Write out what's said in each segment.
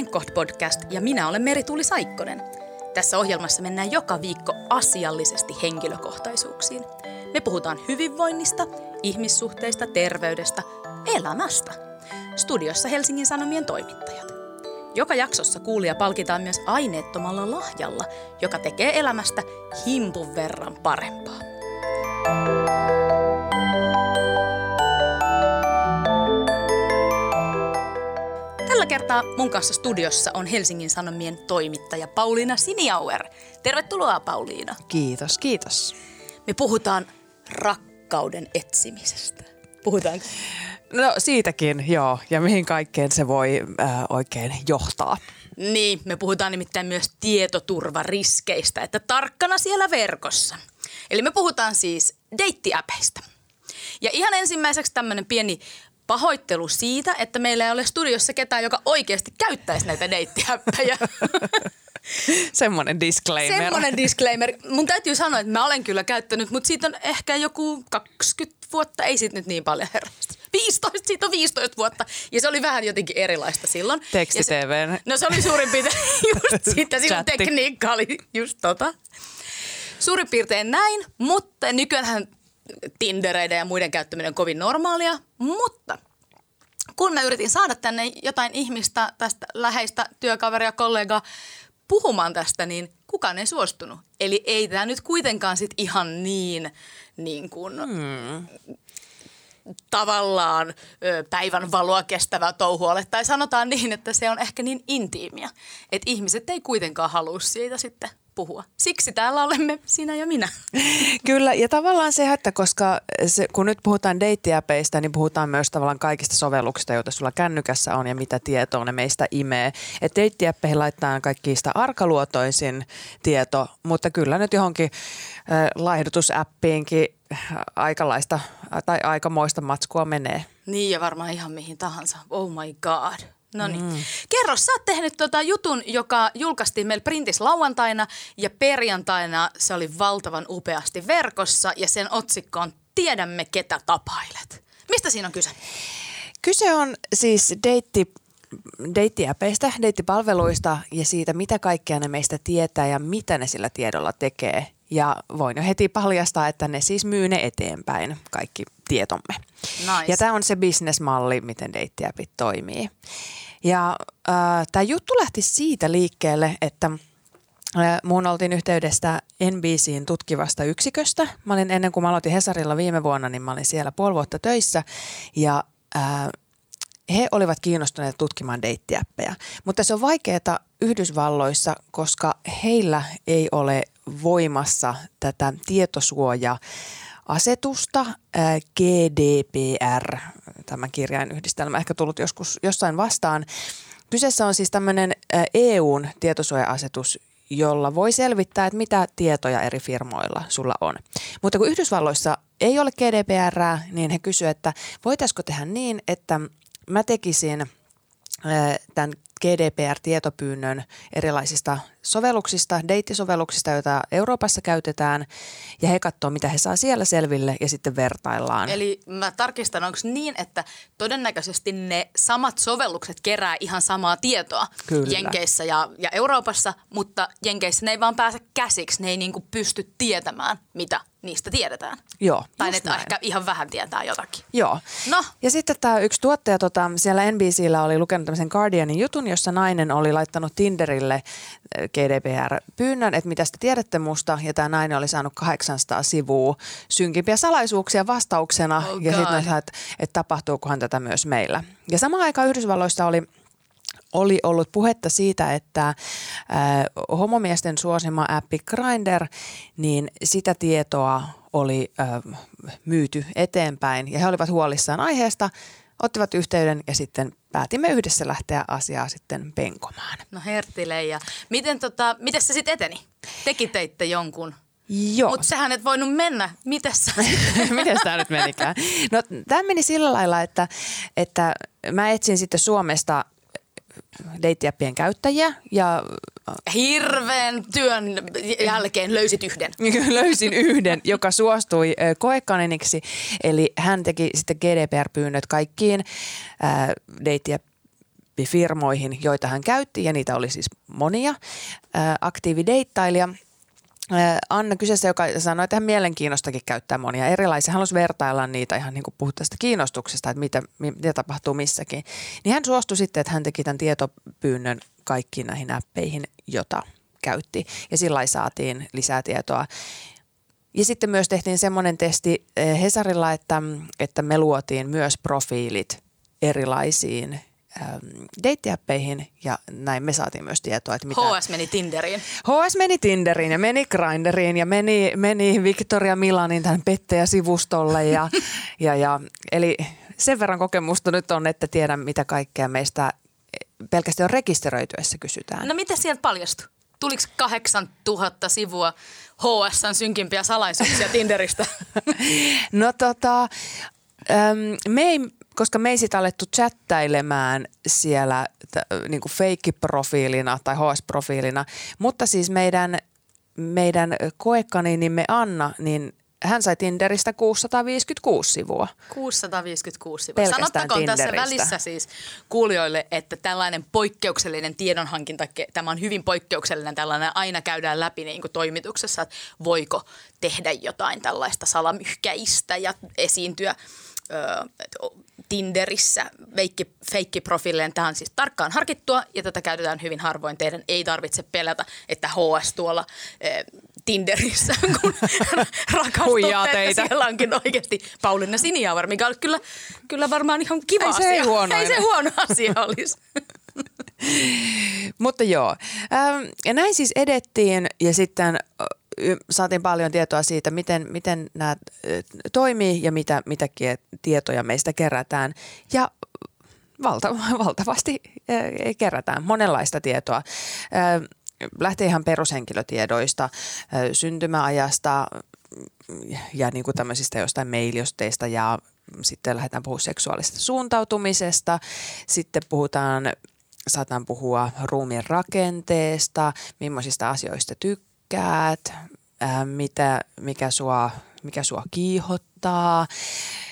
Penkoht-podcast ja minä olen Meri-Tuuli Saikkonen. Tässä ohjelmassa mennään joka viikko asiallisesti henkilökohtaisuuksiin. Me puhutaan hyvinvoinnista, ihmissuhteista, terveydestä, elämästä. Studiossa Helsingin Sanomien toimittajat. Joka jaksossa kuulija palkitaan myös aineettomalla lahjalla, joka tekee elämästä himpun verran parempaa. Tällä kertaa mun kanssa studiossa on Helsingin Sanomien toimittaja Pauliina Siniauer. Tervetuloa Pauliina. Kiitos, kiitos. Me puhutaan rakkauden etsimisestä. Puhutaanko? No siitäkin, joo. Ja mihin kaikkeen se voi äh, oikein johtaa. Niin, me puhutaan nimittäin myös tietoturvariskeistä, että tarkkana siellä verkossa. Eli me puhutaan siis deittiäpeistä. Ja ihan ensimmäiseksi tämmöinen pieni pahoittelu siitä, että meillä ei ole studiossa ketään, joka oikeasti käyttäisi näitä deittiäppejä. Semmoinen disclaimer. Semmoinen disclaimer. Mun täytyy sanoa, että mä olen kyllä käyttänyt, mutta siitä on ehkä joku 20 vuotta, ei siitä nyt niin paljon herrasti. 15, siitä on 15 vuotta. Ja se oli vähän jotenkin erilaista silloin. Teksti TV. No se oli suurin piirtein just sitä, silloin tekniikka oli just tota. Suurin piirtein näin, mutta nykyään Tindereiden ja muiden käyttäminen on kovin normaalia, mutta kun mä yritin saada tänne jotain ihmistä, tästä läheistä työkaveria, kollegaa, puhumaan tästä, niin kukaan ei suostunut. Eli ei tämä nyt kuitenkaan sit ihan niin, niin kuin, hmm. tavallaan päivän valoa kestävä touhu ole. Tai sanotaan niin, että se on ehkä niin intiimiä, että ihmiset ei kuitenkaan halua siitä sitten puhua. Siksi täällä olemme sinä ja minä. Kyllä, ja tavallaan se, että koska se, kun nyt puhutaan deittiäpeistä, niin puhutaan myös tavallaan kaikista sovelluksista, joita sulla kännykässä on ja mitä tietoa ne meistä imee. Että deittiäppeihin laittaa kaikista arkaluotoisin tieto, mutta kyllä nyt johonkin äh, laihdutusäppiinkin aikalaista tai aikamoista matskua menee. Niin ja varmaan ihan mihin tahansa. Oh my god. No niin. Mm. Kerro, sä oot tehnyt tota jutun, joka julkaistiin meillä printis lauantaina ja perjantaina se oli valtavan upeasti verkossa ja sen otsikko on Tiedämme, ketä tapailet. Mistä siinä on kyse? Kyse on siis deitti deittiäpeistä, deittipalveluista ja siitä, mitä kaikkea ne meistä tietää ja mitä ne sillä tiedolla tekee. Ja voin jo heti paljastaa, että ne siis myy ne eteenpäin, kaikki tietomme. Nice. Ja tämä on se bisnesmalli, miten deittiäpit toimii. Ja äh, tämä juttu lähti siitä liikkeelle, että äh, Muun oltiin yhteydestä NBCin tutkivasta yksiköstä. Mä olin ennen kuin mä aloitin Hesarilla viime vuonna, niin mä olin siellä puoli vuotta töissä ja äh, he olivat kiinnostuneet tutkimaan deittiäppejä. Mutta se on vaikeaa Yhdysvalloissa, koska heillä ei ole voimassa tätä tietosuoja asetusta, GDPR, tämä kirjain yhdistelmä ehkä tullut joskus jossain vastaan. Kyseessä on siis tämmöinen EUn tietosuoja-asetus, jolla voi selvittää, että mitä tietoja eri firmoilla sulla on. Mutta kun Yhdysvalloissa ei ole GDPR, niin he kysyvät, että voitaisiko tehdä niin, että mä tekisin tämän GDPR-tietopyynnön erilaisista sovelluksista, deittisovelluksista, joita Euroopassa käytetään, ja he katsoo, mitä he saa siellä selville, ja sitten vertaillaan. Eli mä tarkistan, onko niin, että todennäköisesti ne samat sovellukset kerää ihan samaa tietoa Kyllä. Jenkeissä ja, ja Euroopassa, mutta Jenkeissä ne ei vaan pääse käsiksi, ne ei niinku pysty tietämään, mitä niistä tiedetään. Joo, Tai ne ehkä ihan vähän tietää jotakin. Joo. No. Ja sitten tämä yksi tuottaja tota, siellä NBCllä oli lukenut tämmöisen Guardianin jutun, jossa nainen oli laittanut Tinderille eh, GDPR-pyynnön, että mitä te tiedätte musta, ja tämä nainen oli saanut 800 sivua synkimpiä salaisuuksia vastauksena, oh ja sitten että, että tapahtuukohan tätä myös meillä. Ja samaan aikaan Yhdysvalloissa oli oli ollut puhetta siitä, että äh, homomiesten suosima appi Grindr, niin sitä tietoa oli äh, myyty eteenpäin ja he olivat huolissaan aiheesta, ottivat yhteyden ja sitten päätimme yhdessä lähteä asiaa sitten penkomaan. No hertile ja miten, tota, miten se sitten eteni? Teki teitte jonkun Joo. Mutta sehän et voinut mennä. Mites Miten tämä nyt menikään? No tämä meni sillä lailla, että, että mä etsin sitten Suomesta deittiäppien käyttäjiä. Ja Hirveän työn jälkeen löysit yhden. Löysin yhden, joka suostui koekaniniksi. Eli hän teki sitten GDPR-pyynnöt kaikkiin deittiäppien firmoihin, joita hän käytti, ja niitä oli siis monia, aktiivideittailija – Anna kyseessä, joka sanoi, että hän mielenkiinnostakin käyttää monia erilaisia. Hän vertailla niitä ihan niin kuin puhuttaesta kiinnostuksesta, että mitä, mitä tapahtuu missäkin. Niin hän suostui sitten, että hän teki tämän tietopyynnön kaikkiin näihin appeihin, jota käytti. Ja sillä saatiin lisää tietoa. Ja sitten myös tehtiin semmoinen testi Hesarilla, että, että me luotiin myös profiilit erilaisiin deittiäppeihin ja näin me saatiin myös tietoa, että mitä... HS meni Tinderiin. HS meni Tinderiin ja meni Grinderiin ja meni, meni Victoria Milanin tämän pettäjäsivustolle ja, ja, ja, eli sen verran kokemusta nyt on, että tiedän mitä kaikkea meistä pelkästään on rekisteröityessä kysytään. No mitä sieltä paljastui? Tuliko 8000 sivua HSn synkimpiä salaisuuksia Tinderistä? no tota, me ei koska me ei sitä alettu chattailemään siellä t- niin kuin feikkiprofiilina tai HS-profiilina, mutta siis meidän, meidän koekaniinimme Anna, niin hän sai Tinderistä 656 sivua. 656 sivua. Pelkästään Sanottakoon tässä Tinderistä. välissä siis kuulijoille, että tällainen poikkeuksellinen tiedonhankinta, tämä on hyvin poikkeuksellinen tällainen, aina käydään läpi niin kuin toimituksessa, että voiko tehdä jotain tällaista salamyhkäistä ja esiintyä Tinderissä veikki, feikkiprofiilleen. Tämä on siis tarkkaan harkittua ja tätä käytetään hyvin harvoin. Teidän ei tarvitse pelätä, että HS tuolla äh, Tinderissä, kun rakastutte, teitä. siellä onkin oikeasti Pauliina Sinijauvar, mikä on kyllä, kyllä varmaan ihan kiva ei se asia. Ei, huono ei se huono asia olisi. Mutta joo, ähm, ja näin siis edettiin ja sitten saatiin paljon tietoa siitä, miten, miten nämä toimii ja mitä, mitäkin tietoja meistä kerätään. Ja valta, valtavasti kerätään monenlaista tietoa. Lähtee ihan perushenkilötiedoista, syntymäajasta ja niin kuin tämmöisistä jostain mailiosteista ja sitten lähdetään puhumaan seksuaalisesta suuntautumisesta. Sitten puhutaan, saataan puhua ruumiin rakenteesta, millaisista asioista tykkää tykkäät, ää, mitä, mikä, sua, mikä sua kiihottaa.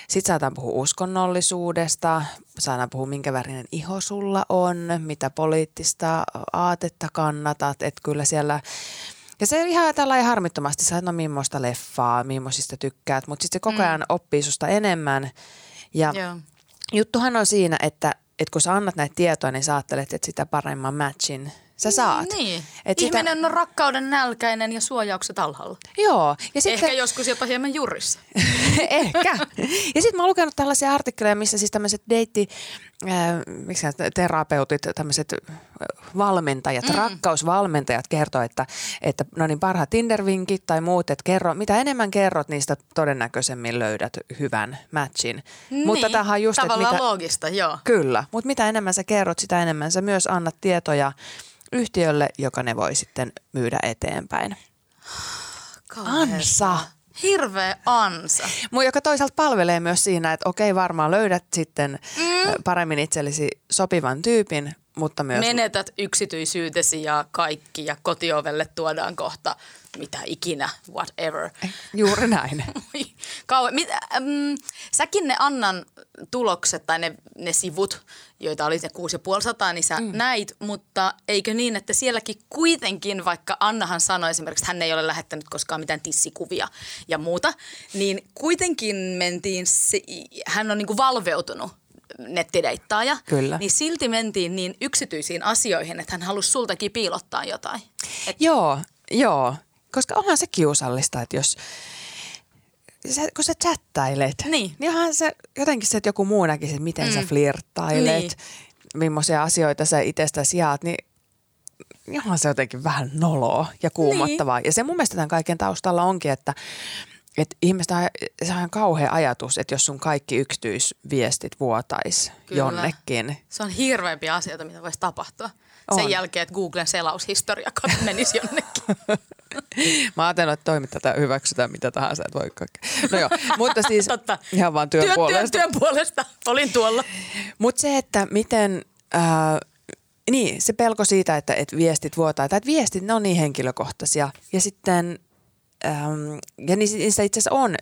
Sitten saadaan puhua uskonnollisuudesta, saadaan puhua minkä värinen iho sulla on, mitä poliittista aatetta kannatat, että kyllä siellä ja se ihan tällä harmittomasti, sä no millaista leffaa, millaisista tykkäät, mutta sitten se koko ajan mm. oppii susta enemmän. Ja Joo. juttuhan on siinä, että, että kun sä annat näitä tietoja, niin sä ajattelet, että sitä paremman matchin – sä saat. Niin. Et Ihminen sitä... on rakkauden nälkäinen ja suojaukset alhaalla. Joo. Ja sitten... Ehkä joskus jopa hieman jurissa. Ehkä. Ja sitten mä oon lukenut tällaisia artikkeleja, missä siis tämmöiset deitti, äh, miksi terapeutit, tämmöiset valmentajat, mm. rakkausvalmentajat kertoo, että, että no niin parhaat Tinder-vinkit tai muut, että kerro, mitä enemmän kerrot, niistä todennäköisemmin löydät hyvän matchin. Niin, mutta tämähän on just, tavallaan mitä, loogista, joo. Kyllä, mutta mitä enemmän sä kerrot, sitä enemmän sä myös annat tietoja yhtiölle, joka ne voi sitten myydä eteenpäin. Ansa. Hirveä ansa. Mun, joka toisaalta palvelee myös siinä, että okei, varmaan löydät sitten mm. paremmin itsellesi sopivan tyypin, mutta myös... Menetät yksityisyytesi ja kaikki ja kotiovelle tuodaan kohta mitä ikinä, whatever. Juuri näin. Kauhe. Mit, äm, säkin ne Annan tulokset tai ne, ne sivut, joita oli se 6500, niin sä mm. näit, mutta eikö niin, että sielläkin kuitenkin, vaikka Annahan sanoi esimerkiksi, että hän ei ole lähettänyt koskaan mitään tissikuvia ja muuta, niin kuitenkin mentiin, se, hän on niin kuin valveutunut nettideittaaja, Kyllä. niin silti mentiin niin yksityisiin asioihin, että hän halusi sultakin piilottaa jotain. Et... Joo, joo. Koska onhan se kiusallista, että jos sä, kun sä chattailet, niin, niin onhan se jotenkin se, että joku muu näkisi, että miten mm. sä flirttailet, niin. millaisia asioita sä itsestäsi jaat, niin onhan se jotenkin vähän noloa ja kuumottavaa. Niin. Ja se mun mielestä tämän kaiken taustalla onkin, että että ihmistä se on kauhea ajatus, että jos sun kaikki yksityisviestit vuotais Kyllä. jonnekin. Se on hirveämpiä asioita, mitä voisi tapahtua. On. Sen jälkeen, että Googlen selaushistoria menisi jonnekin. Mä ajattelin, että toimittajat hyväksytään mitä tahansa, että voi kaikkea. No joo, mutta siis Totta. ihan vaan työn, työn puolesta. Työn, työn puolesta, olin tuolla. Mutta se, että miten... Äh, niin, se pelko siitä, että, että viestit vuotaa, tai että viestit, ne on niin henkilökohtaisia. Ja sitten, ähm, ja niistä itse asiassa on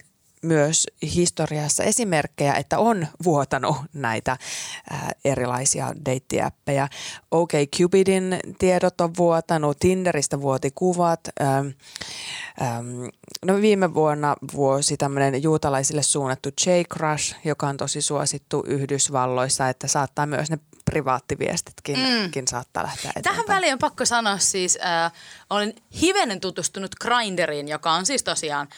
myös historiassa esimerkkejä, että on vuotanut näitä ää, erilaisia deittiäppejä. OK Cupidin tiedot on vuotanut, Tinderistä vuoti kuvat. Ähm, ähm, no viime vuonna vuosi tämmöinen juutalaisille suunnattu J-Crush, joka on tosi suosittu Yhdysvalloissa, että saattaa myös ne privaattiviestitkin mm. saattaa lähteä eteenpäin. Tähän väliin on pakko sanoa siis, äh, olen hivenen tutustunut Grinderiin, joka on siis tosiaan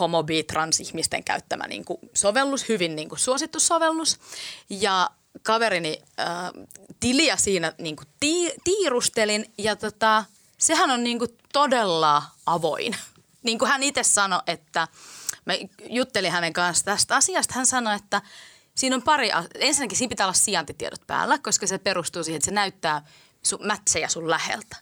homo, bi, transihmisten käyttämä niin kuin sovellus, hyvin niin kuin suosittu sovellus. Ja kaverini äh, tiliä siinä niin kuin tii, tiirustelin ja tota, sehän on niin kuin todella avoin. Niin kuin hän itse sanoi, että mä juttelin hänen kanssa tästä asiasta, hän sanoi, että – Siinä on pari, ensinnäkin siinä pitää olla sijaintitiedot päällä, koska se perustuu siihen, että se näyttää sun mätsejä sun läheltä.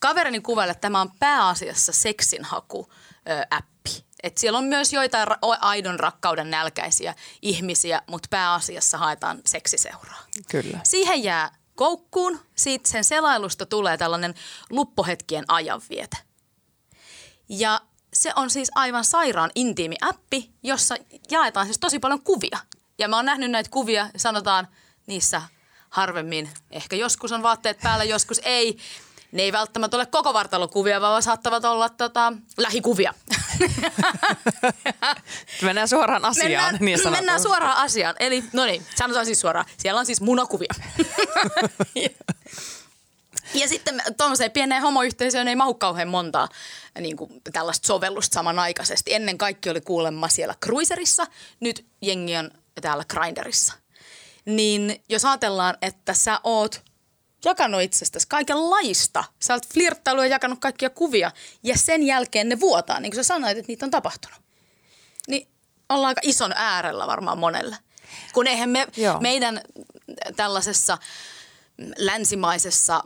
Kaverini kuvaili, että tämä on pääasiassa seksinhaku-appi. Et siellä on myös joitain ra- aidon rakkauden nälkäisiä ihmisiä, mutta pääasiassa haetaan seksiseuraa. Kyllä. Siihen jää koukkuun, siitä sen selailusta tulee tällainen luppohetkien ajanviete. Ja se on siis aivan sairaan intiimi appi, jossa jaetaan siis tosi paljon kuvia. Ja mä oon nähnyt näitä kuvia, sanotaan niissä harvemmin. Ehkä joskus on vaatteet päällä, joskus ei. Ne ei välttämättä ole koko vartalokuvia, vaan saattavat olla tota, lähikuvia. mennään suoraan asiaan. Mennään, niin mennään suoraan asiaan. Eli no niin, sanotaan siis suoraan. Siellä on siis munakuvia. ja sitten tuollaiseen pieneen homoyhteisöön ei mahu kauhean montaa niin kuin tällaista sovellusta samanaikaisesti. Ennen kaikki oli kuulemma siellä Cruiserissa. Nyt jengi on täällä Grinderissa. Niin jos ajatellaan, että sä oot jakanut itsestäsi kaikenlaista. Sä oot flirttailu ja jakanut kaikkia kuvia ja sen jälkeen ne vuotaa, niin kuin sä sanoit, että niitä on tapahtunut. Niin ollaan aika ison äärellä varmaan monelle. Kun eihän me Joo. meidän tällaisessa länsimaisessa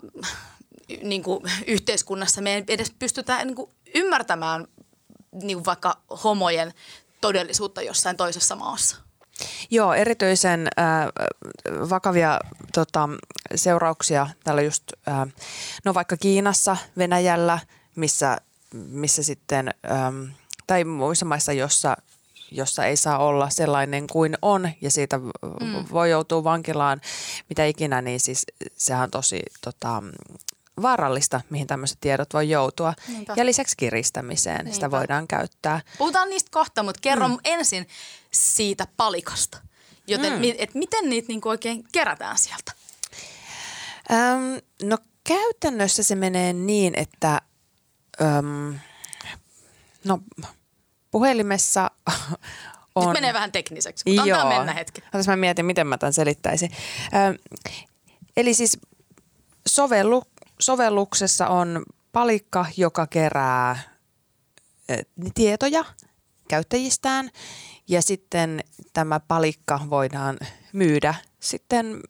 niin kuin yhteiskunnassa me ei edes pystytä niin kuin ymmärtämään niin kuin vaikka homojen todellisuutta jossain toisessa maassa. Joo, erityisen äh, vakavia tota, seurauksia täällä just, äh, no vaikka Kiinassa, Venäjällä, missä, missä sitten, ähm, tai muissa maissa, jossa jossa ei saa olla sellainen kuin on ja siitä mm. voi joutua vankilaan, mitä ikinä, niin siis sehän on tosi tota, vaarallista, mihin tämmöiset tiedot voi joutua. Niinpä. Ja lisäksi kiristämiseen Niinpä. sitä voidaan käyttää. Puhutaan niistä kohta, mutta kerro mm. ensin siitä palikasta. Joten mm. et miten niitä niinku oikein kerätään sieltä? Öm, no käytännössä se menee niin, että öm, no puhelimessa on... Nyt menee vähän tekniseksi, mutta Joo. antaa mennä hetki. Mä mietin, miten mä tämän selittäisin. Öm, eli siis sovellu, sovelluksessa on palikka, joka kerää tietoja käyttäjistään ja sitten tämä palikka voidaan myydä sitten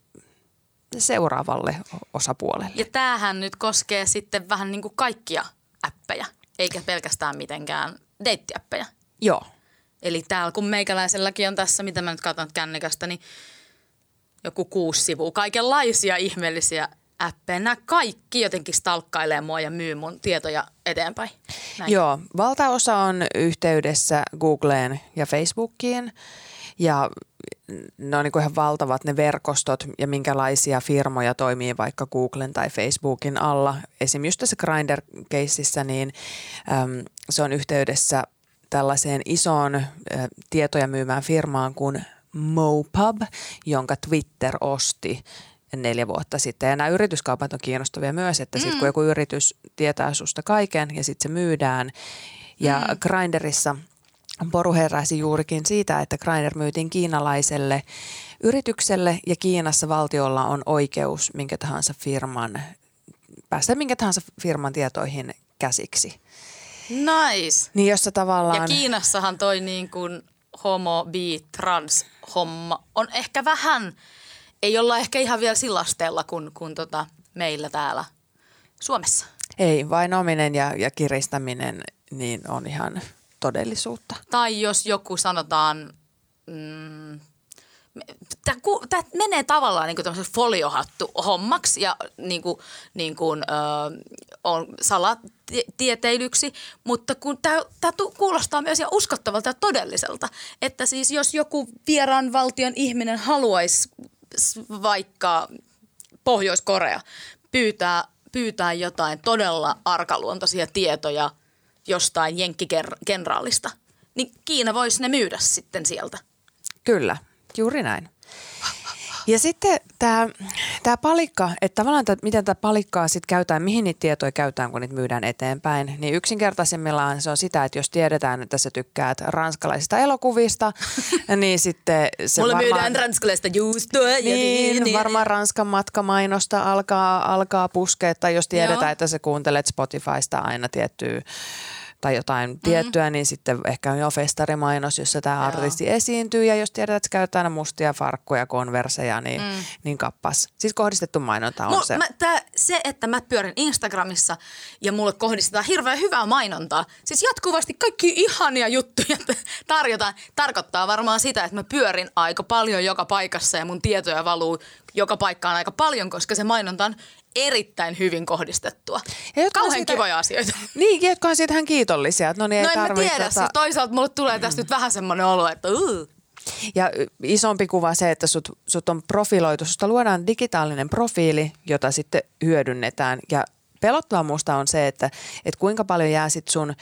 seuraavalle osapuolelle. Ja tämähän nyt koskee sitten vähän niin kuin kaikkia appeja, eikä pelkästään mitenkään deittiappeja. Joo. Eli täällä kun meikäläiselläkin on tässä, mitä mä nyt katson kännykästä, niin joku kuusi sivua, kaikenlaisia ihmeellisiä appeja. Nämä kaikki jotenkin stalkkailee mua ja myy mun tietoja eteenpäin. Näin. Joo, valtaosa on yhteydessä Googleen ja Facebookiin ja ne on niin ihan valtavat ne verkostot ja minkälaisia firmoja toimii vaikka Googlen tai Facebookin alla. Esimerkiksi tässä Grindr-keississä, niin äm, se on yhteydessä tällaiseen isoon ä, tietoja myymään firmaan kuin Mopub, jonka Twitter osti neljä vuotta sitten. Ja nämä yrityskaupat on kiinnostavia myös, että sitten mm. kun joku yritys tietää susta kaiken ja sitten se myydään. Ja mm. Grinderissa poru heräsi juurikin siitä, että Grindr myytiin kiinalaiselle yritykselle ja Kiinassa valtiolla on oikeus minkä tahansa firman, päästä minkä tahansa firman tietoihin käsiksi. Nice. Niin jossa tavallaan... Ja Kiinassahan toi niin kuin homo, bi, trans homma on ehkä vähän ei olla ehkä ihan vielä sillä kuin, kuin tota meillä täällä Suomessa. Ei, vain ominen ja, ja kiristäminen niin on ihan todellisuutta. Tai jos joku sanotaan, mm, tämä menee tavallaan niin kuin foliohattu hommaksi ja niin kuin, niin kuin, ö, on salatieteilyksi, mutta kun tämä kuulostaa myös ihan uskottavalta ja todelliselta, että siis jos joku vieraan valtion ihminen haluaisi vaikka Pohjois-Korea pyytää, pyytää jotain todella arkaluontoisia tietoja jostain jenkkikenraalista, niin Kiina voisi ne myydä sitten sieltä. Kyllä, juuri näin. Ja sitten tämä, tämä palikka, että tavallaan tämä, miten tätä palikkaa sitten käytetään, mihin niitä tietoja käytetään, kun niitä myydään eteenpäin, niin yksinkertaisimmillaan se on sitä, että jos tiedetään, että sä tykkäät ranskalaisista elokuvista, niin sitten se Mulle varmaan, myydään ranskalaista juustoa. ja niin, niin, varmaan Ranskan matkamainosta alkaa, alkaa puskea, tai jos tiedetään, Joo. että sä kuuntelet Spotifysta aina tiettyä tai jotain tiettyä, niin sitten ehkä on jo festarimainos, jossa tämä artisti esiintyy. Ja jos tiedät, että käytetään aina mustia farkkuja, konverseja, niin, mm. niin kappas. Siis kohdistettu mainonta on Mul, se. Mä, tää, se, että mä pyörin Instagramissa ja mulle kohdistetaan hirveän hyvää mainontaa, siis jatkuvasti kaikki ihania juttuja tarjotaan, tarkoittaa varmaan sitä, että mä pyörin aika paljon joka paikassa ja mun tietoja valuu joka paikkaan aika paljon, koska se mainonta on erittäin hyvin kohdistettua. Ja Kauhean siitä- kivoja asioita. Niin, jotka on siitä ihan kiitollisia. että No niin, No ei en mä tiedä, tota- siis toisaalta mulle tulee tästä nyt vähän semmoinen olo, että uh. Ja isompi kuva se, että sut, sut on profiloitu, susta luodaan digitaalinen profiili, jota sitten hyödynnetään. Ja pelottavaa musta on se, että, että kuinka paljon jää sit sun,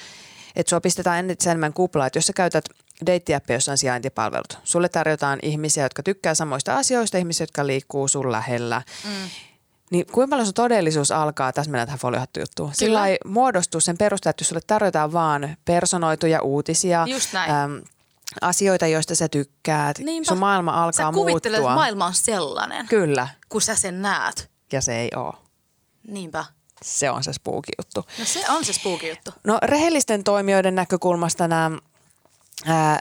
että sua pistetään entistä enemmän kuplaa, että jos sä käytät deittiäppiä, jossa on sijaintipalvelut. Sulle tarjotaan ihmisiä, jotka tykkää samoista asioista, ihmisiä, jotka liikkuu sun lähellä. Mm. Niin kuinka paljon sun todellisuus alkaa, tässä mennään tähän foliohattujuttuun, sillä ei muodostuu sen perusteella, että jos sulle tarjotaan vaan personoituja uutisia, Just näin. äm, asioita, joista sä tykkäät, Niinpä. sun maailma alkaa Sä muuttua. että maailma on sellainen, Kyllä, kun sä sen näet. ja se ei ole. Niinpä. Se on se spooky juttu. No se on se spooky juttu. No rehellisten toimijoiden näkökulmasta nämä, ää,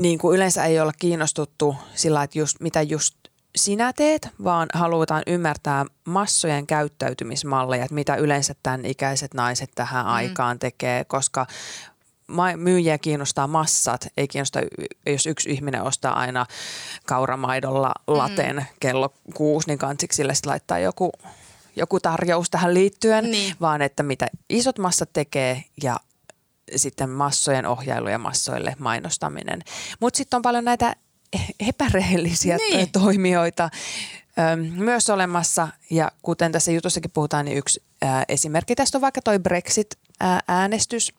niin kuin yleensä ei olla kiinnostuttu sillä, että just, mitä just sinä teet, vaan halutaan ymmärtää massojen käyttäytymismalleja, että mitä yleensä tämän ikäiset naiset tähän mm. aikaan tekee, koska myyjiä kiinnostaa massat, ei kiinnosta, jos yksi ihminen ostaa aina kauramaidolla laten mm. kello kuusi, niin kansiksi sille laittaa joku, joku tarjous tähän liittyen, Niin. vaan että mitä isot massat tekee ja sitten massojen ohjailu ja massoille mainostaminen. Mutta sitten on paljon näitä epärehellisiä Niin. toimijoita ö, myös olemassa. Ja kuten tässä jutussakin puhutaan, niin yksi ö, esimerkki tästä on vaikka toi Brexit-äänestys,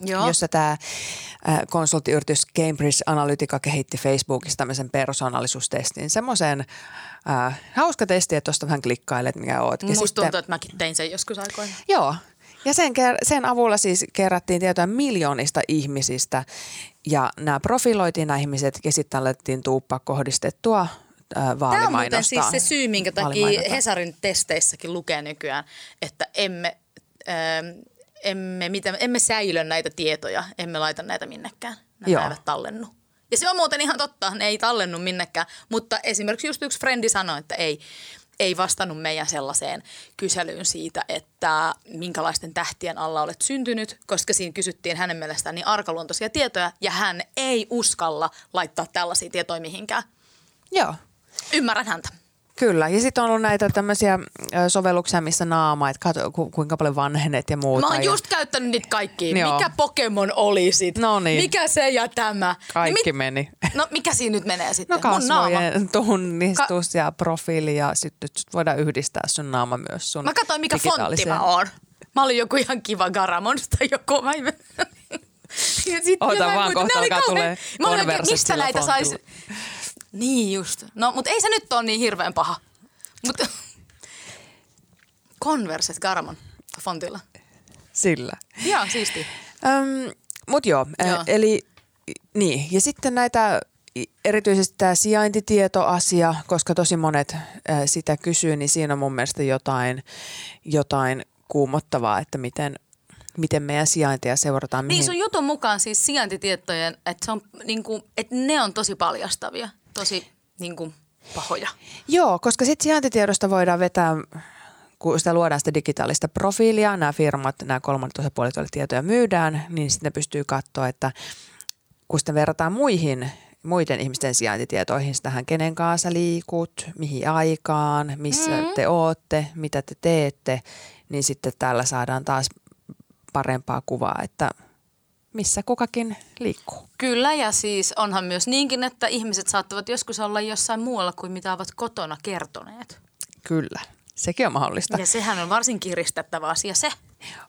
Joo. jossa tämä konsulttiyritys Cambridge Analytica kehitti Facebookissa tämmöisen persoonallisuustestin. Semmoisen äh, hauska testi, että tuosta vähän klikkailet, mikä oot. Musta sitten- tuntuu, että mäkin tein sen joskus aikoina. Joo. Ja sen, sen avulla siis kerättiin tietoa miljoonista ihmisistä ja nämä profiloitiin nämä ihmiset ja sitten alettiin tuuppaa kohdistettua äh, Tämä on muuten siis se syy, minkä takia. Hesarin testeissäkin lukee nykyään, että emme, ähm, emme, mitä, emme säilö näitä tietoja, emme laita näitä minnekään. Nämä Joo. eivät tallennu. Ja se on muuten ihan totta, ne ei tallennu minnekään, mutta esimerkiksi just yksi frendi sanoi, että ei, ei vastannut meidän sellaiseen kyselyyn siitä, että minkälaisten tähtien alla olet syntynyt, koska siinä kysyttiin hänen mielestään niin arkaluontoisia tietoja ja hän ei uskalla laittaa tällaisia tietoja mihinkään. Joo. Ymmärrän häntä. Kyllä, ja sitten on ollut näitä tämmöisiä sovelluksia, missä naama, että kato ku, kuinka paljon vanhenet ja muuta. Mä oon ja just käyttänyt niitä kaikkia. Joo. Mikä Pokemon oli sit? No niin. Mikä se ja tämä? Kaikki Niin meni. No mikä siinä nyt menee sitten? No kasvojen tunnistus ja profiili ja sitten sit voidaan yhdistää sun naama myös sun Mä katsoin mikä fontti mä oon. Mä olin joku ihan kiva Garamonsta joku. Mä en... Ja sit Oota mä en vaan, kohta alkaa tulee Mä Converset mistä näitä sais... Niin just. No, mutta ei se nyt ole niin hirveän paha. Mutta Converset Garamon fontilla. Sillä. Joo, siisti. Öm, mut joo, Joo. eli niin. Ja sitten näitä erityisesti tämä sijaintitietoasia, koska tosi monet sitä kysyy, niin siinä on mun mielestä jotain, jotain kuumottavaa, että miten, miten meidän sijaintia seurataan. Niin mihin- sun jutun mukaan siis sijaintitietojen, että, se on, niin kuin, että ne on tosi paljastavia, tosi niin kuin, pahoja. Joo, koska sitten sijaintitiedosta voidaan vetää, kun sitä luodaan sitä digitaalista profiilia, nämä firmat, nämä kolmannet osapuolet, joille tietoja myydään, niin sitten ne pystyy katsoa, että kun sitten verrataan muihin muiden ihmisten sijaintitietoihin, tähän kenen kanssa liikut, mihin aikaan, missä mm. te ootte, mitä te teette, niin sitten täällä saadaan taas parempaa kuvaa, että missä kukakin liikkuu. Kyllä ja siis onhan myös niinkin, että ihmiset saattavat joskus olla jossain muualla kuin mitä ovat kotona kertoneet. Kyllä, sekin on mahdollista. Ja sehän on varsin kiristettävä asia se.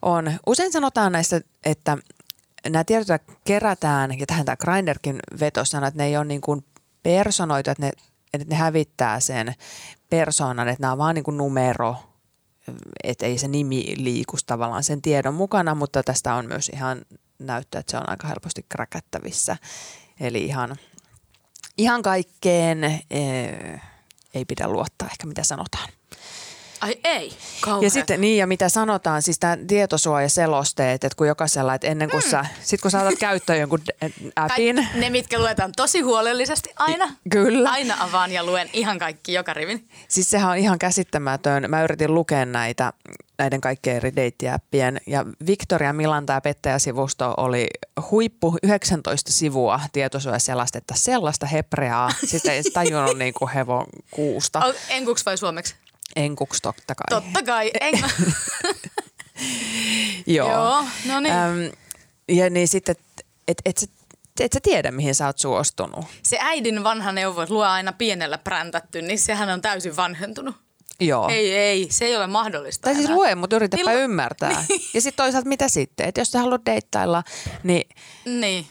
On. Usein sanotaan näistä, että nämä tiedot kerätään, ja tähän tämä Grinderkin vetos sanoo, että ne ei ole niin kuin personoitu, että ne, että ne hävittää sen persoonan, että nämä on vaan niin kuin numero, että ei se nimi liiku tavallaan sen tiedon mukana, mutta tästä on myös ihan näyttää, että se on aika helposti kräkättävissä. Eli ihan, ihan kaikkeen ee, ei pidä luottaa ehkä mitä sanotaan. Ai ei, kauhean. Ja sitten niin, ja mitä sanotaan, siis tämä tietosuojaselosteet, että kun jokaisella, että ennen kuin mm. sä, sit kun saatat käyttöön jonkun appin. Tai ne, mitkä luetaan tosi huolellisesti aina. Kyllä. Aina avaan ja luen ihan kaikki joka rivin. Siis sehän on ihan käsittämätön. Mä yritin lukea näitä, näiden kaikkien eri deittiäppien ja Victoria Milanta ja pettäjäsivusto oli huippu 19 sivua tietosuojaselastetta, sellaista hepreaa. Sitten ei tajunnut niin kuin hevon kuusta. Enkuksi vai suomeksi? Enkuksi totta kai. Totta kai, en... Joo. Joo, no niin. Öm, ja niin sitten, että et, et, et sä tiedä, mihin sä oot suostunut. Se äidin vanha neuvo, että luo aina pienellä präntätty, niin sehän on täysin vanhentunut. Joo. Ei, ei, se ei ole mahdollista Tai siis enää. lue, mutta yritäpä Niin lu- ymmärtää. Ja sitten toisaalta mitä sitten? Että jos sä haluat deittailla, niin, Niin.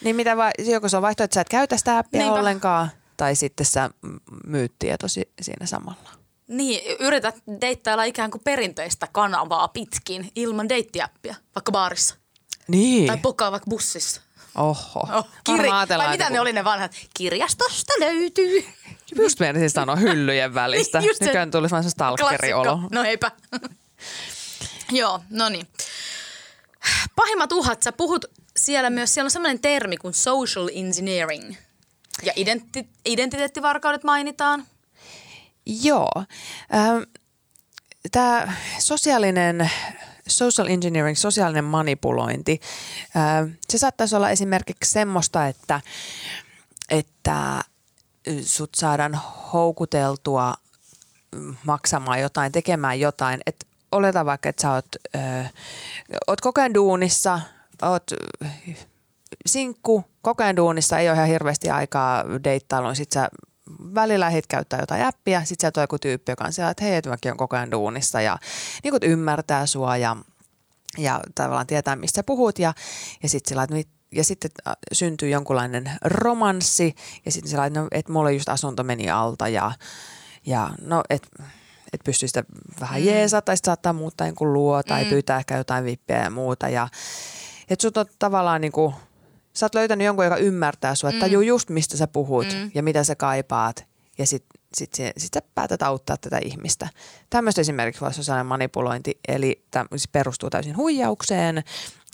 niin mitä va- joko se on vaihtoehto, että sä et käytä sitä appia Niinpä. ollenkaan, tai sitten sä myyt tietosi siinä samalla. Niin, yrität deittailla ikään kuin perinteistä kanavaa pitkin ilman deittiäppiä, vaikka baarissa. Niin. Tai pokaa vaikka bussissa. Oho. Oh, ajatellaan, vai mitä ne oli ne vanhat? Kirjastosta löytyy. Just meinasin sanoa hyllyjen välistä. Just Nykyään tulisi vaan se stalkeriolo. No eipä. Joo, no niin. Pahimmat uhat, sä puhut siellä myös, siellä on sellainen termi kuin social engineering. Ja identi- identiteettivarkaudet mainitaan. Joo. Ähm, Tämä sosiaalinen social engineering, sosiaalinen manipulointi, äh, se saattaisi olla esimerkiksi semmoista, että, että sut saadaan houkuteltua maksamaan jotain, tekemään jotain. Et oleta vaikka, että sä oot, äh, oot koko ajan duunissa, oot sinkku, koko ajan duunissa, ei ole ihan hirveästi aikaa deittailuun, sit sä välillä lähdit käyttää jotain appia, sit sieltä on joku tyyppi, joka on siellä, että hei, että mäkin on koko ajan duunissa ja niin kuin ymmärtää sua ja, ja tavallaan tietää, mistä puhut ja, ja sitten sillä että ja sitten äh, syntyy jonkunlainen romanssi ja sitten sillä että no, et mulla just asunto meni alta ja, ja no, et, et pysty sitä vähän mm. jeesaa tai sit saattaa muuttaa jonkun luo tai mm. pyytää ehkä jotain vippiä ja muuta ja että sut on tavallaan niin kuin, sä oot löytänyt jonkun, joka ymmärtää sua, että tajuu just mistä sä puhut mm. ja mitä sä kaipaat ja sit, sit, sit, sit sä päätät auttaa tätä ihmistä. Tämmöistä esimerkiksi voi olla sosiaalinen manipulointi, eli tämä siis perustuu täysin huijaukseen.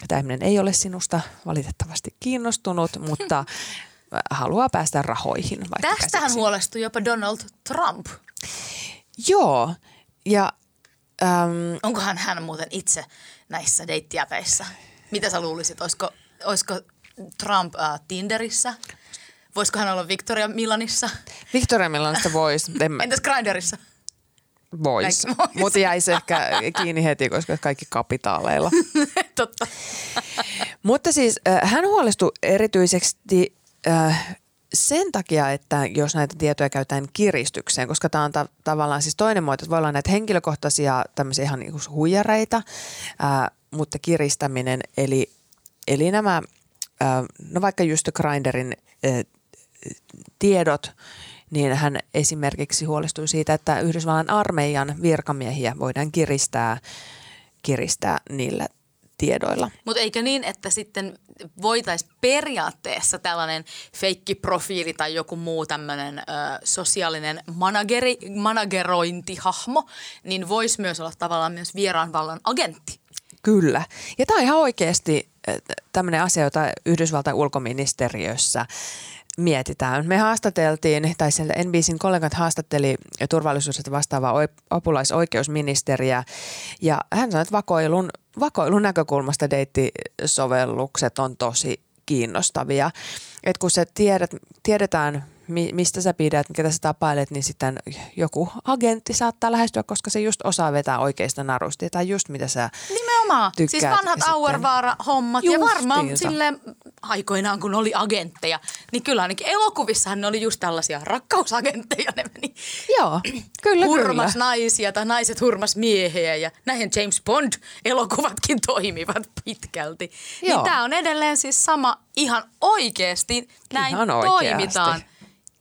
Tämä ihminen ei ole sinusta valitettavasti kiinnostunut, mutta haluaa päästä rahoihin. Tästähän käsiksi. huolestui jopa Donald Trump. Joo, ja äm, Onkohan hän muuten itse näissä deittiäpeissä? Mitä sä luulisit? Olisiko, olisiko Trump äh, Tinderissä? Voisiko hän olla Victoria Milanissa? Victoria Milanista voisi, mä, Entäs Grinderissa? vois, Vois. mutta jäisi ehkä kiinni heti, koska kaikki kapitaaleilla. Totta. Mutta siis äh, hän huolestui erityisesti äh, sen takia, että jos näitä tietoja käytetään kiristykseen, koska tämä on ta- tavallaan siis toinen muoto, että voi olla näitä henkilökohtaisia tämmöisiä ihan niin huijareita, äh, mutta kiristäminen, eli, eli nämä, no vaikka just Grinderin äh, tiedot, niin hän esimerkiksi huolestui siitä, että Yhdysvallan armeijan virkamiehiä voidaan kiristää, kiristää niillä tiedoilla. Mutta eikö niin, että sitten voitaisiin periaatteessa tällainen feikkiprofiili tai joku muu tämmöinen ö, sosiaalinen manageri, managerointihahmo, niin voisi myös olla tavallaan myös vieraan vallan agentti. Kyllä. Ja tämä on ihan oikeasti tämmöinen asia, jota Yhdysvaltain ulkoministeriössä mietitään. Me haastateltiin, tai sieltä NBCin kollegat haastatteli turvallisuudesta vastaavaa oi- apulaisoikeusministeriä, ja hän sanoi, että vakoilun, vakoilun näkökulmasta deittisovellukset on tosi kiinnostavia. Et kun sä tiedät, tiedetään, mistä sä pidät, ketä sä tapailet, niin sitten joku agentti saattaa lähestyä, koska se just osaa vetää oikeista narusta. Tai just mitä sä Nimenomaan. Siis tykkäät. Siis vanhat Auervaara-hommat. Ja varmaan silleen aikoinaan, kun oli agentteja, niin kyllä ainakin elokuvissahan ne oli just tällaisia rakkausagentteja. Ne meni Joo, kyllä, hurmas kyllä. naisia tai naiset hurmas miehiä ja näihin James Bond-elokuvatkin toimivat pitkälti. Niin Joo. Niin tämä on edelleen siis sama ihan oikeasti. Näin ihan oikeasti. toimitaan.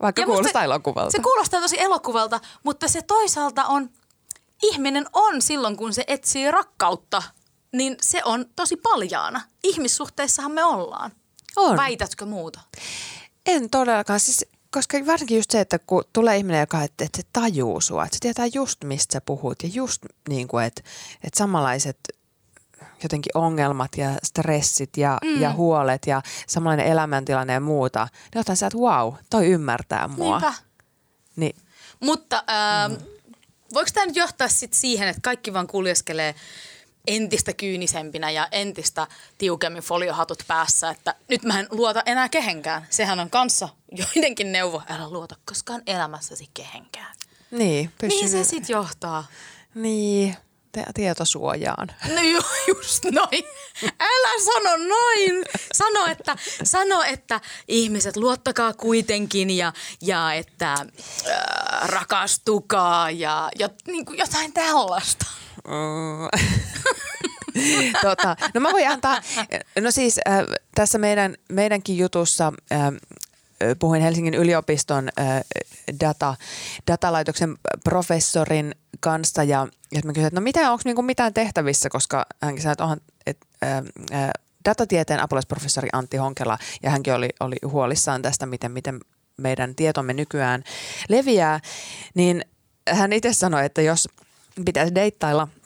Vaikka ja kuulostaa elokuvalta. Se kuulostaa tosi elokuvalta, mutta se toisaalta on, ihminen on silloin, kun se etsii rakkautta, niin se on tosi paljaana. Ihmissuhteissahan me ollaan. On. Väitätkö muuta? En todellakaan. Siis, koska varsinkin just se, että kun tulee ihminen, joka että, että se tajuu sua, että se tietää just mistä sä puhut ja just niin kuin, että, että samanlaiset jotenkin ongelmat ja stressit ja, mm. ja huolet ja samanlainen elämäntilanne ja muuta, niin otan sieltä, että wow, toi ymmärtää mua. Niinpä. Niin. Mutta äh, mm. voiko tämä nyt johtaa sit siihen, että kaikki vaan kuljeskelee entistä kyynisempinä ja entistä tiukemmin foliohatut päässä, että nyt mä en luota enää kehenkään. Sehän on kanssa joidenkin neuvo, älä luota koskaan elämässäsi kehenkään. Niin. Pysyy. Mihin se sitten johtaa? Niin, te- tietosuojaan. No ju, just noin. Älä sano noin. Sano, että, sano, että ihmiset luottakaa kuitenkin ja, ja että äh, rakastukaa ja, ja niin kuin jotain tällaista. Mm. tota, no mä voin antaa, no siis äh, tässä meidän, meidänkin jutussa äh, puhuin Helsingin yliopiston data, datalaitoksen professorin kanssa ja, ja mä kysyin, että no mitä, onko niinku mitään tehtävissä, koska hänkin sanoi, että onhan, et, äh, äh, datatieteen apulaisprofessori Antti Honkela ja hänkin oli, oli huolissaan tästä, miten, miten meidän tietomme nykyään leviää, niin hän itse sanoi, että jos pitäisi deittailla –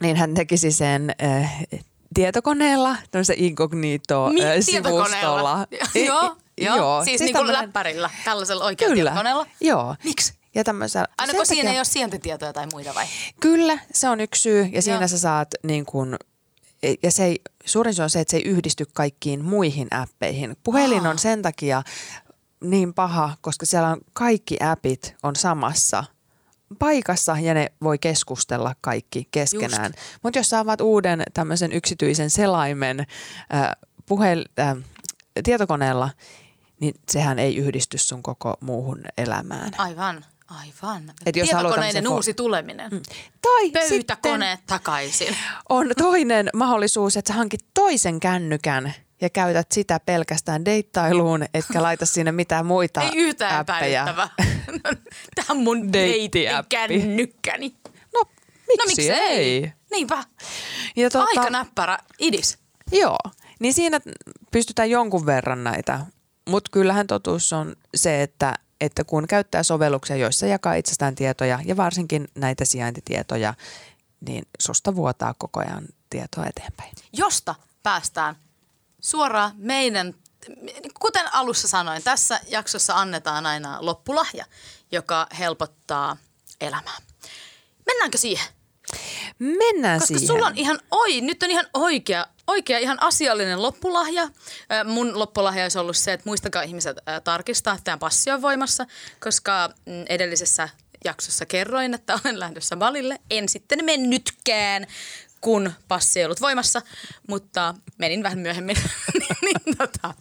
niin hän tekisi sen äh, tietokoneella, tämmöisessä incognito-sivustolla. Äh, joo, joo, joo. Siis, siis niin kuin läppärillä, tällaisella oikealla Kyllä. tietokoneella. Joo. Miksi? Ja tämmöisellä, Aina kun siinä ei ole sijaintitietoja tai muita vai? Kyllä, se on yksi syy ja siinä Joo. sä saat niin kuin, ja se ei, suurin syy on se, että se ei yhdisty kaikkiin muihin appeihin. Puhelin on sen takia niin paha, koska siellä on kaikki appit on samassa – paikassa ja ne voi keskustella kaikki keskenään. Mutta jos sä avaat uuden tämmöisen yksityisen selaimen äh, puhel, äh, tietokoneella, niin sehän ei yhdisty sun koko muuhun elämään. Aivan. Aivan. Et jos Tietokoneiden fo- uusi tuleminen. Mm. Tai Pöytäkoneet takaisin. On toinen mahdollisuus, että sä hankit toisen kännykän ja käytät sitä pelkästään deittailuun, etkä laita sinne mitään muita Ei yhtään appeja. Tämä on mun deitti-kännykkäni. No, miksi, no, miksi ei? ei? Niinpä. Ja tuota, Aika näppärä idis. Joo, niin siinä pystytään jonkun verran näitä, mutta kyllähän totuus on se, että, että kun käyttää sovelluksia, joissa jakaa itsestään tietoja ja varsinkin näitä sijaintitietoja, niin susta vuotaa koko ajan tietoa eteenpäin. Josta päästään suoraan meidän, kuten alussa sanoin, tässä jaksossa annetaan aina loppulahja, joka helpottaa elämää. Mennäänkö siihen? Mennään Koska siihen. sulla on ihan, oi, nyt on ihan oikea, oikea ihan asiallinen loppulahja. Mun loppulahja olisi ollut se, että muistakaa ihmiset tarkistaa, että tämä passi on voimassa, koska mm, edellisessä jaksossa kerroin, että olen lähdössä valille. En sitten mennytkään, kun passi ei ollut voimassa, mutta menin vähän myöhemmin. niin, tota,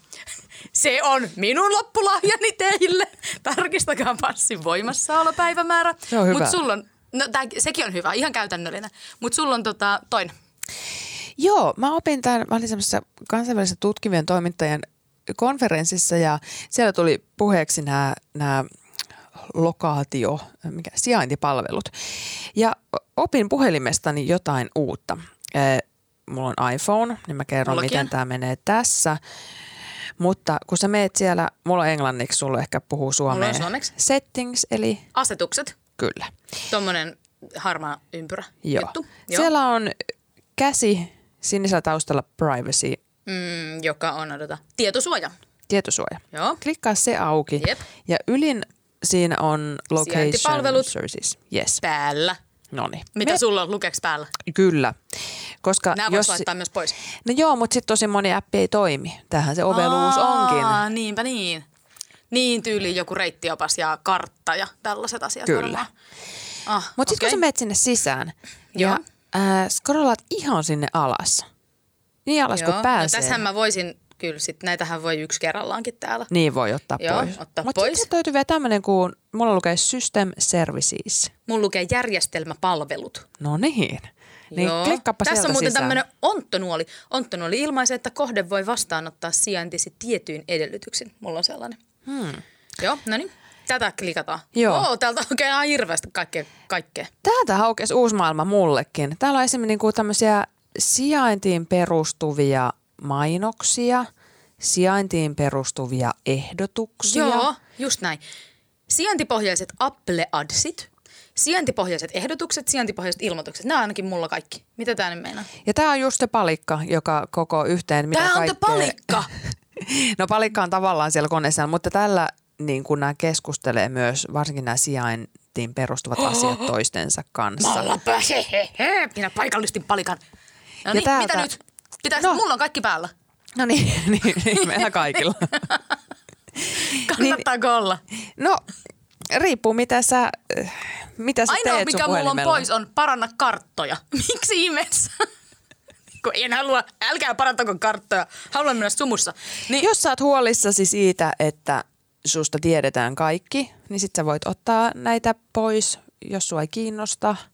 se on minun loppulahjani teille. Tarkistakaa passin voimassaolopäivämäärä. Se on hyvä. Mut sulla on, no, tää, sekin on hyvä, ihan käytännöllinen. Mutta sulla on tota, toinen. Joo, mä opin tämän, mä olin semmoisessa kansainvälisessä tutkivien toimittajien konferenssissa ja siellä tuli puheeksi nämä, nämä lokaatio, mikä, sijaintipalvelut. Ja opin puhelimestani jotain uutta. Mulla on iPhone, niin mä kerron, Mullakin. miten tämä menee tässä. Mutta kun sä meet siellä, mulla on englanniksi, sulla ehkä puhuu suomea. suomeksi. Settings, eli... Asetukset. Kyllä. Tuommoinen harmaa ympyrä Joo. juttu. Joo. Siellä on käsi sinisellä taustalla privacy. Mm, joka on odota, tietosuoja. Tietosuoja. Joo. Klikkaa se auki. Jep. Ja ylin siinä on location services. Yes. Päällä. Noniin. Mitä Me... sulla on lukeeksi päällä? Kyllä. Koska Nämä jos... laittaa myös pois. No joo, mutta sitten tosi moni appi ei toimi. Tähän se oveluus Aa, onkin. niinpä niin. Niin tyyliin joku reittiopas ja kartta ja tällaiset asiat Kyllä. Ah, mutta sitten okay. kun sä menet sinne sisään Joo. ja äh, scrollaat ihan sinne alas. Niin alas Joo. kuin no pääsee. No tässähän mä voisin kyllä sit näitähän voi yksi kerrallaankin täällä. Niin voi ottaa Joo, pois. ottaa Mutta sitten löytyy vielä tämmöinen kuin, mulla lukee System Services. Mulla lukee järjestelmäpalvelut. No niin. Niin Joo. klikkaappa Tässä on muuten tämmöinen onttonuoli. Onttonuoli ilmaisee, että kohde voi vastaanottaa sijaintisi tietyin edellytyksin. Mulla on sellainen. Hmm. Joo, no niin. Tätä klikataan. Joo. Oo, täältä oikein ihan hirveästi kaikkea. kaikkea. Täältä haukesi uusi maailma mullekin. Täällä on esimerkiksi niinku tämmöisiä sijaintiin perustuvia mainoksia, sijaintiin perustuvia ehdotuksia. Joo, just näin. Sijaintipohjaiset Apple Adsit, sijaintipohjaiset ehdotukset, sijaintipohjaiset ilmoitukset. Nämä ainakin mulla kaikki. Mitä tämä nyt meinaa? Ja tämä on just se palikka, joka koko yhteen... Mitä tämä on kaikkea... palikka! no palikka on tavallaan siellä koneessa, mutta tällä niin kun nämä keskustelee myös, varsinkin nämä sijaintiin perustuvat asiat toistensa kanssa. Malla pääsee, he, he. Minä paikallistin palikan. No niin, täältä... mitä nyt? Pitäis, no. Mulla on kaikki päällä. No niin, niin, niin meillä kaikilla. Kannattaako niin, olla? No, riippuu mitä sä, mitä sä Ainoa, teet mikä mulla on pois, on paranna karttoja. Miksi ihmeessä? kun en halua, älkää parantako karttoja, haluan mennä sumussa. Niin, Jos sä oot huolissasi siitä, että susta tiedetään kaikki, niin sit sä voit ottaa näitä pois, jos sua ei kiinnosta –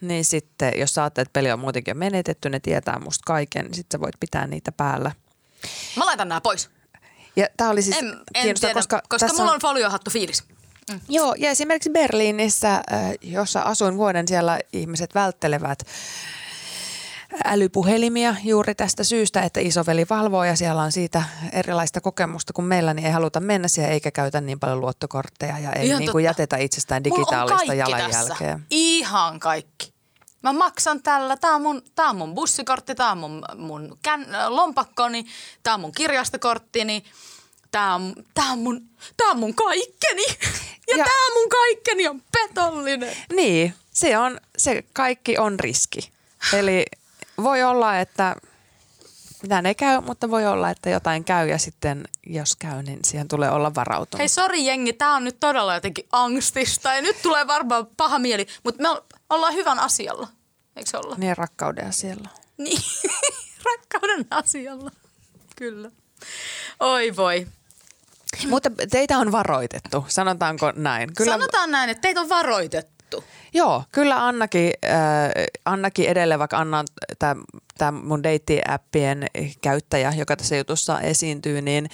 niin sitten jos sä että peli on muutenkin menetetty, ne tietää musta kaiken, niin sitten sä voit pitää niitä päällä. Mä laitan nämä pois. Ja tää oli siis en, en tiedä, koska, koska tässä mulla on foliohattu fiilis. Mm. Joo, ja esimerkiksi Berliinissä, äh, jossa asuin vuoden, siellä ihmiset välttelevät älypuhelimia juuri tästä syystä, että isoveli valvoo ja siellä on siitä erilaista kokemusta kuin meillä, niin ei haluta mennä siihen eikä käytä niin paljon luottokortteja ja ei niin kuin jätetä itsestään digitaalista jalanjälkeä. Tässä. Ihan kaikki. Mä maksan tällä, tää on mun, tää on mun bussikortti, tää on mun, mun kän, lompakkoni, tää on mun kirjastokorttini, tää on, tää on, mun, tää on mun kaikkeni. Ja, ja tää mun kaikkeni on petollinen. Niin, se on, se kaikki on riski. Eli voi olla, että mitään ei käy, mutta voi olla, että jotain käy ja sitten jos käy, niin siihen tulee olla varautunut. Hei sori jengi, tää on nyt todella jotenkin angstista ja nyt tulee varmaan paha mieli, mutta me ollaan hyvän asialla, eikö se olla? Niin rakkauden asialla. Niin, rakkauden asialla, kyllä. Oi voi. Mutta teitä on varoitettu, sanotaanko näin? Kyllä... Sanotaan näin, että teitä on varoitettu juttu. Joo, kyllä Annakin, äh, Annakin edelleen, vaikka Anna on tämä mun deitti-appien käyttäjä, joka tässä jutussa esiintyy, niin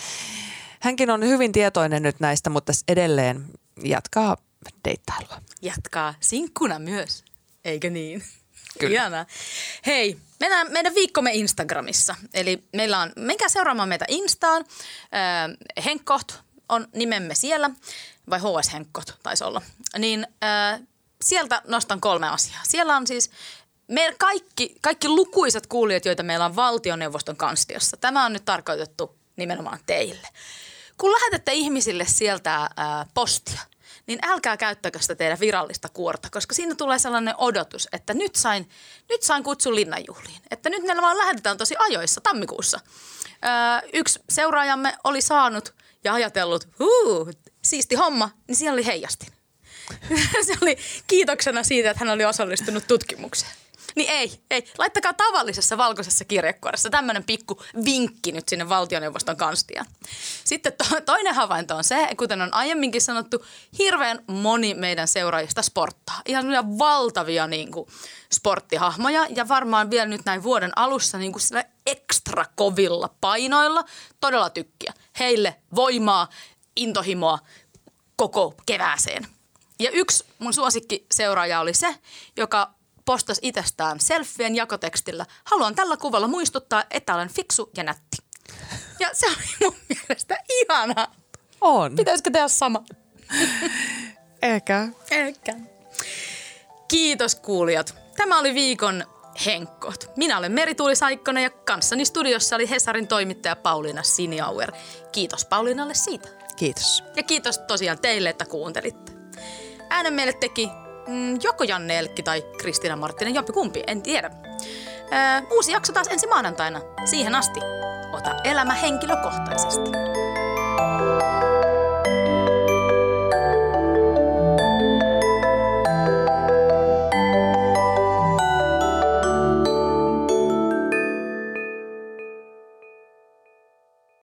hänkin on hyvin tietoinen nyt näistä, mutta edelleen jatkaa deittailua. Jatkaa sinkkuna myös, eikö niin? Kyllä. Ihanaa. Hei, mennään meidän viikkomme Instagramissa. Eli meillä on, menkää seuraamaan meitä Instaan. Äh, Henkkoht on nimemme siellä, vai HS Henkkot taisi olla. Niin äh, sieltä nostan kolme asiaa. Siellä on siis meidän kaikki, kaikki lukuisat kuulijat, joita meillä on valtioneuvoston kanstiossa. Tämä on nyt tarkoitettu nimenomaan teille. Kun lähetätte ihmisille sieltä ää, postia, niin älkää käyttäkö sitä teidän virallista kuorta, koska siinä tulee sellainen odotus, että nyt sain, nyt sain kutsun linnanjuhliin. Että nyt meillä vaan lähetetään tosi ajoissa tammikuussa. Ää, yksi seuraajamme oli saanut ja ajatellut, huu, siisti homma, niin siellä oli heijastin. Se oli kiitoksena siitä, että hän oli osallistunut tutkimukseen. Niin ei, ei. Laittakaa tavallisessa valkoisessa kirjekuoressa tämmöinen pikku vinkki nyt sinne valtioneuvoston kanstia. Sitten to- toinen havainto on se, kuten on aiemminkin sanottu, hirveän moni meidän seuraajista sporttaa. Ihan valtavia niin kuin, sporttihahmoja ja varmaan vielä nyt näin vuoden alussa niin kuin sillä ekstra kovilla painoilla todella tykkiä. Heille voimaa, intohimoa koko kevääseen. Ja yksi mun suosikki seuraaja oli se, joka postasi itsestään selfien jakotekstillä. Haluan tällä kuvalla muistuttaa, että olen fiksu ja nätti. Ja se oli mun mielestä ihana. On. Pitäisikö tehdä sama? Ehkä. Ehkä. Kiitos kuulijat. Tämä oli viikon Henkkot. Minä olen Merituuli Saikkonen ja kanssani studiossa oli Hesarin toimittaja Pauliina Siniauer. Kiitos Pauliinalle siitä. Kiitos. Ja kiitos tosiaan teille, että kuuntelitte. Äänen meille teki mm, joko Janne Elkki tai Kristina Marttinen, jompi kumpi, en tiedä. Ö, uusi jakso taas ensi maanantaina. Siihen asti, ota elämä henkilökohtaisesti. Thank you